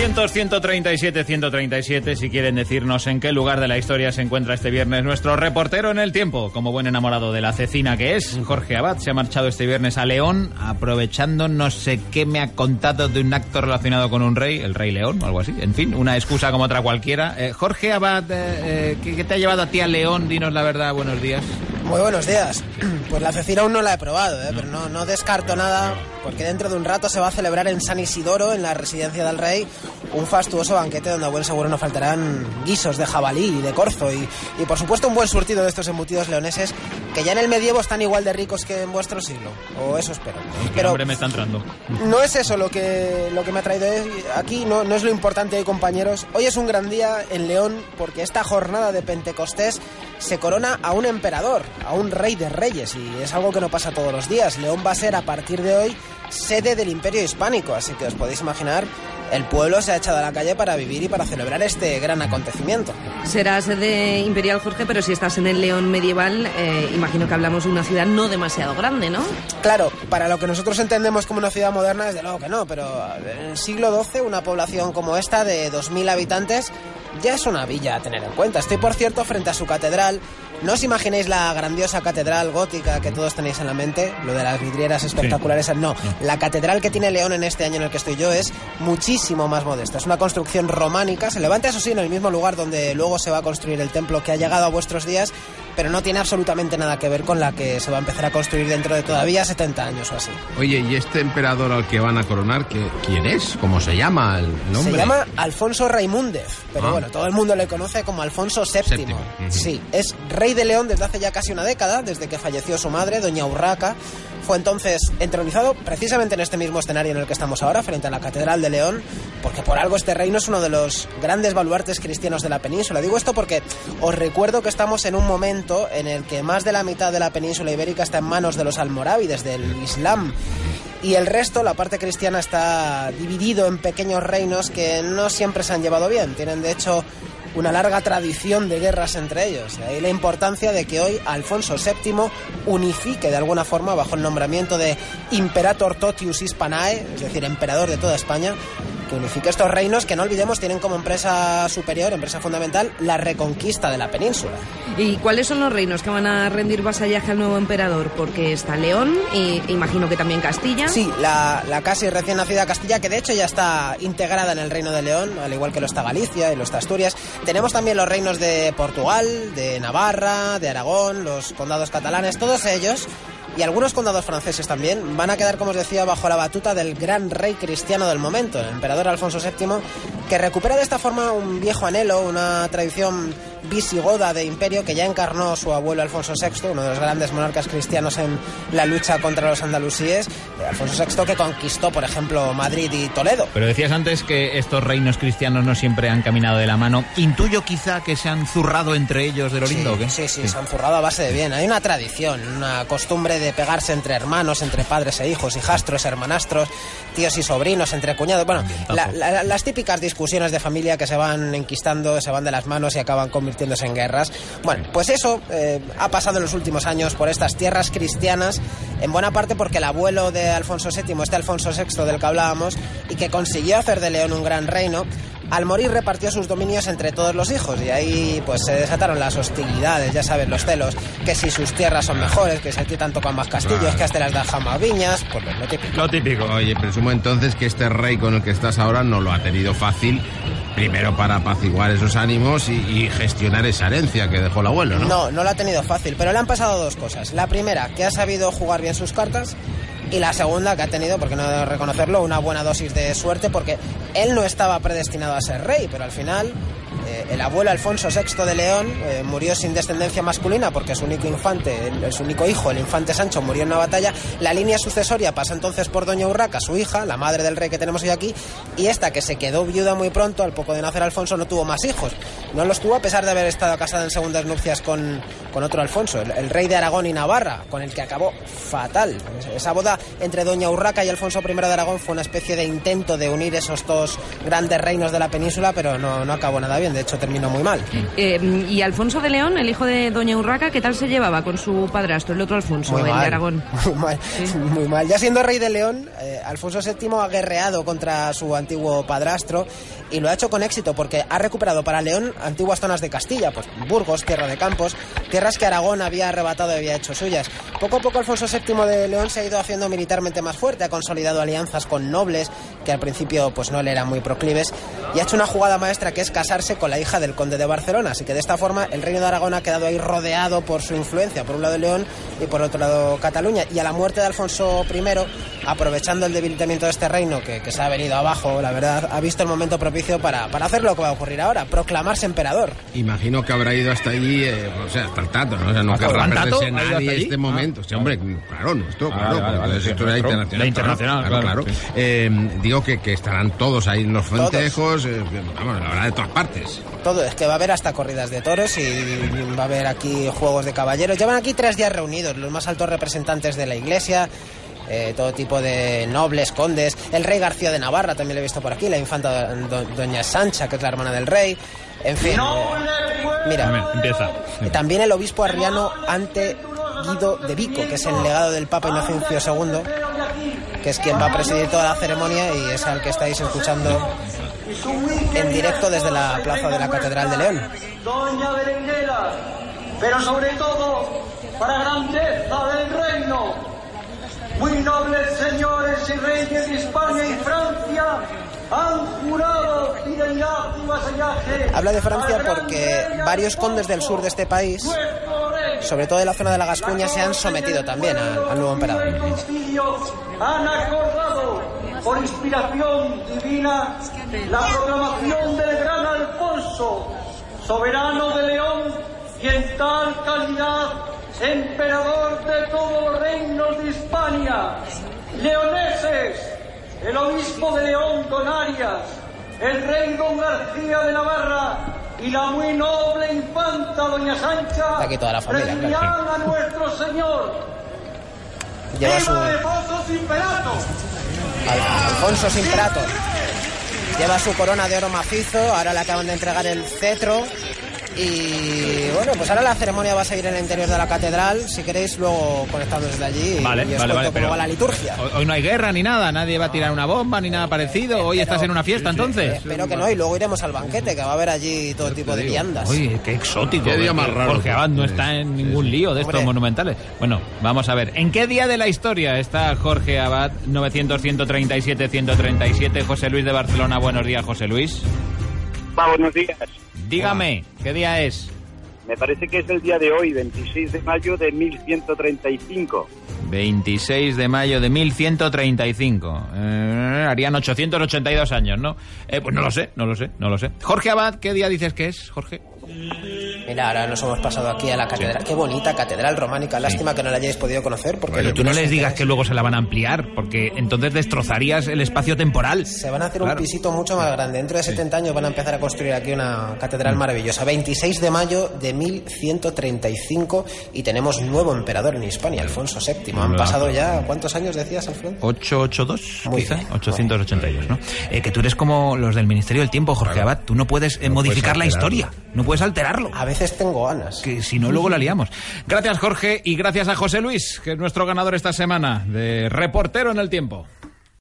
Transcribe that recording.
900-137-137 si quieren decirnos en qué lugar de la historia se encuentra este viernes nuestro reportero en el tiempo, como buen enamorado de la cecina que es, Jorge Abad, se ha marchado este viernes a León, aprovechando no sé qué me ha contado de un acto relacionado con un rey, el rey León o algo así, en fin, una excusa como otra cualquiera. Eh, Jorge Abad, eh, eh, ¿qué, ¿qué te ha llevado a ti a León? Dinos la verdad, buenos días. Muy buenos días. Pues la cecina aún no la he probado, ¿eh? pero no, no descarto nada, porque dentro de un rato se va a celebrar en San Isidoro, en la residencia del rey, un fastuoso banquete donde a buen seguro no faltarán guisos de jabalí y de corzo y, y por supuesto un buen surtido de estos embutidos leoneses que ya en el medievo están igual de ricos que en vuestro siglo, o eso espero. ¿Qué Pero me está entrando? no es eso lo que, lo que me ha traído aquí, no, no es lo importante hoy, compañeros. Hoy es un gran día en León porque esta jornada de Pentecostés se corona a un emperador, a un rey de reyes, y es algo que no pasa todos los días. León va a ser a partir de hoy sede del Imperio Hispánico, así que os podéis imaginar, el pueblo se ha echado a la calle para vivir y para celebrar este gran acontecimiento. Será sede imperial, Jorge, pero si estás en el León medieval, eh, imagino que hablamos de una ciudad no demasiado grande, ¿no? Claro, para lo que nosotros entendemos como una ciudad moderna, desde luego que no, pero en el siglo XII una población como esta de 2.000 habitantes ya es una villa a tener en cuenta. Estoy, por cierto, frente a su catedral. No os imaginéis la grandiosa catedral gótica que todos tenéis en la mente, lo de las vidrieras espectaculares. No, la catedral que tiene León en este año en el que estoy yo es muchísimo más modesta. Es una construcción románica, se levanta eso sí en el mismo lugar donde luego se va a construir el templo que ha llegado a vuestros días, pero no tiene absolutamente nada que ver con la que se va a empezar a construir dentro de todavía 70 años o así. Oye, ¿y este emperador al que van a coronar, ¿qué, quién es? ¿Cómo se llama el nombre? Se llama Alfonso Raimúndez, pero Ah. bueno, todo el mundo le conoce como Alfonso VII. Séptimo, ujú. Sí, es rey de León desde hace ya casi una década, desde que falleció su madre, doña Urraca. Fue entonces entronizado precisamente en este mismo escenario en el que estamos ahora, frente a la Catedral de León, porque por algo este reino es uno de los grandes baluartes cristianos de la península. Digo esto porque os recuerdo que estamos en un momento en el que más de la mitad de la península ibérica está en manos de los almorávides, del Islam. Y el resto, la parte cristiana, está dividido en pequeños reinos que no siempre se han llevado bien. Tienen, de hecho, una larga tradición de guerras entre ellos. De ahí la importancia de que hoy Alfonso VII unifique de alguna forma, bajo el nombramiento de Imperator Totius Hispanae, es decir, emperador de toda España, que unifique estos reinos que no olvidemos tienen como empresa superior, empresa fundamental, la reconquista de la península. ¿Y cuáles son los reinos que van a rendir vasallaje al nuevo emperador? Porque está León y imagino que también Castilla. Sí, la, la casi recién nacida Castilla, que de hecho ya está integrada en el Reino de León, al igual que lo está Galicia y lo está Asturias. Tenemos también los reinos de Portugal, de Navarra, de Aragón, los condados catalanes, todos ellos y algunos condados franceses también van a quedar, como os decía, bajo la batuta del gran rey cristiano del momento, el emperador Alfonso VII, que recupera de esta forma un viejo anhelo, una tradición visigoda de imperio que ya encarnó su abuelo Alfonso VI, uno de los grandes monarcas cristianos en la lucha contra los andalusíes, eh, Alfonso VI que conquistó, por ejemplo, Madrid y Toledo. Pero decías antes que estos reinos cristianos no siempre han caminado de la mano. Intuyo quizá que se han zurrado entre ellos de lo lindo, ¿o qué? Sí, sí, se han zurrado a base de bien. Hay una tradición, una costumbre de pegarse entre hermanos, entre padres e hijos, hijastros, hermanastros, tíos y sobrinos, entre cuñados. Bueno, Ambientazo. la- la- las típicas discusiones de familia que se van enquistando, se van de las manos y acaban convirtiéndose en guerras. Bueno, pues eso eh, ha pasado en los últimos años por estas tierras cristianas, en buena parte porque el abuelo de Alfonso VII, este Alfonso VI del que hablábamos, y que consiguió hacer de León un gran reino, al morir repartió sus dominios entre todos los hijos y ahí pues se desataron las hostilidades, ya sabes, los celos, que si sus tierras son mejores, que si a ti tanto con más castillos, que a este las da más viñas, pues lo típico. Lo típico. Oye, presumo entonces que este rey con el que estás ahora no lo ha tenido fácil, primero para apaciguar esos ánimos y, gestionar esa herencia que dejó el abuelo, ¿no? No, no lo ha tenido fácil, pero le han pasado dos cosas. La primera, que ha sabido jugar bien sus cartas. Y la segunda, que ha tenido, porque no debo reconocerlo, una buena dosis de suerte, porque él no estaba predestinado a ser rey, pero al final eh, el abuelo Alfonso VI de León eh, murió sin descendencia masculina porque su único infante, el- único hijo, el infante Sancho, murió en una batalla. La línea sucesoria pasa entonces por Doña Urraca, su hija, la madre del rey que tenemos hoy aquí, y esta que se quedó viuda muy pronto, al poco de nacer Alfonso, no tuvo más hijos. No los tuvo a pesar de haber estado casada en segundas nupcias con, con otro Alfonso, el, el rey de Aragón y Navarra, con el que acabó fatal. Esa boda entre Doña Urraca y Alfonso I de Aragón fue una especie de intento de unir esos dos grandes reinos de la península, pero no, no acabó nada bien. De de hecho terminó muy mal. Eh, y Alfonso de León, el hijo de Doña Urraca, ¿qué tal se llevaba con su padrastro, el otro Alfonso, Muy el de mal. Aragón? Muy mal, muy mal. Ya siendo rey de León, eh, Alfonso VII ha guerreado contra su antiguo padrastro y lo ha hecho con éxito porque ha recuperado para León antiguas zonas de Castilla, pues Burgos, Tierra de Campos, tierras que Aragón había arrebatado y había hecho suyas. Poco a poco Alfonso VII de León se ha ido haciendo militarmente más fuerte, ha consolidado alianzas con nobles que al principio pues no le eran muy proclives y ha hecho una jugada maestra que es casarse con la hija del conde de Barcelona, así que de esta forma el reino de Aragón ha quedado ahí rodeado por su influencia, por un lado León y por otro lado Cataluña. Y a la muerte de Alfonso I, aprovechando el debilitamiento de este reino, que, que se ha venido abajo, la verdad, ha visto el momento propicio para, para hacer lo que va a ocurrir ahora, proclamarse emperador. Imagino que habrá ido hasta allí, eh, o sea, hasta el tato, ¿no? O sea, no querrá perderse ¿Ha ido nadie este momento. Sí, hombre, claro, nuestro, Ah, claro, vale, vale, es historia internacional. La internacional, claro, claro, claro. sí. Eh, digo que, que estarán todos ahí en los festejos, eh, vamos, la verdad, de todas partes. Todo, es que va a haber hasta corridas de toros y va a haber aquí juegos de caballeros. Llevan aquí tres días reunidos los más altos representantes de la iglesia, eh, todo tipo de nobles, condes. El rey García de Navarra también lo he visto por aquí, la infanta do- doña Sancha, que es la hermana del rey. En fin, eh, mira, ver, empieza. Y también el obispo arriano ante Guido de Vico, que es el legado del Papa Inocencio II, que es quien va a presidir toda la ceremonia y es al que estáis escuchando en directo desde la plaza de la Catedral de León. Doña Berenguera, pero sobre todo para grandeza del reino. Muy nobles señores y reyes de España y Francia han jurado fidelidad y vasallaje. Habla de Francia porque varios condes del sur de este país, sobre todo de la zona de la Gascuña, se han sometido también al, al nuevo emperador. Han acordado por inspiración divina la proclamación del gran Alfonso, soberano de León y en tal calidad emperador de todos los reinos de Leoneses, el obispo de León don Arias, el rey don García de Navarra y la muy noble infanta doña Sancha aquí toda la familia, claro. a nuestro Señor. Lleva su ¡Viva Alfonso Imperato! Al- Alfonso. Lleva su corona de oro macizo, ahora le acaban de entregar el cetro. Y bueno, pues ahora la ceremonia va a seguir en el interior de la catedral. Si queréis, luego conectamos desde allí y, Vale, y os vale, cuento vale. cómo pero va la liturgia. Hoy, hoy no hay guerra ni nada, nadie va a tirar una bomba ni nada parecido. Hoy estás en una fiesta Eh, entonces. espero que no, y luego iremos al banquete, que va a haber allí todo tipo de viandas. Oye, qué exótico. Qué día más raro. Jorge Abad no Sí, está en ningún lío de estos Hombre. monumentales. Bueno, vamos a ver. ¿En qué día de la historia está Jorge Abad 900-137-137? José Luis de Barcelona. Buenos días, José Luis. Va, buenos días. Dígame, ¿qué día es? Me parece que es el día de hoy, 26 de mayo de 1135. 26 de mayo de 1135. Eh, harían 882 años, ¿no? Eh, pues no lo sé, no lo sé, no lo sé. Jorge Abad, ¿qué día dices que es, Jorge? Mira, ahora nos hemos pasado aquí a la catedral. Qué bonita catedral románica. Lástima que no la hayáis podido conocer. Porque Bueno, tú no es les digas que luego se la van a ampliar, porque entonces destrozarías el espacio temporal. Se van a hacer Claro. un pisito mucho más grande. Dentro de 70 años van a empezar a construir aquí una catedral maravillosa. 26 de mayo de 1135 y tenemos nuevo emperador en Hispania, Alfonso VII. Han pasado ya, ¿cuántos años decías, Alfredo? 882, Muy quizá, bien. 882, ¿no? Eh, que tú eres como los del Ministerio del Tiempo, Jorge Abad. Tú no puedes eh, No modificar la puedes historia, no puedes alterarlo. A veces tengo ganas. Que si no, luego la liamos. Gracias, Jorge, y gracias a José Luis, que es nuestro ganador esta semana de Reportero en el Tiempo.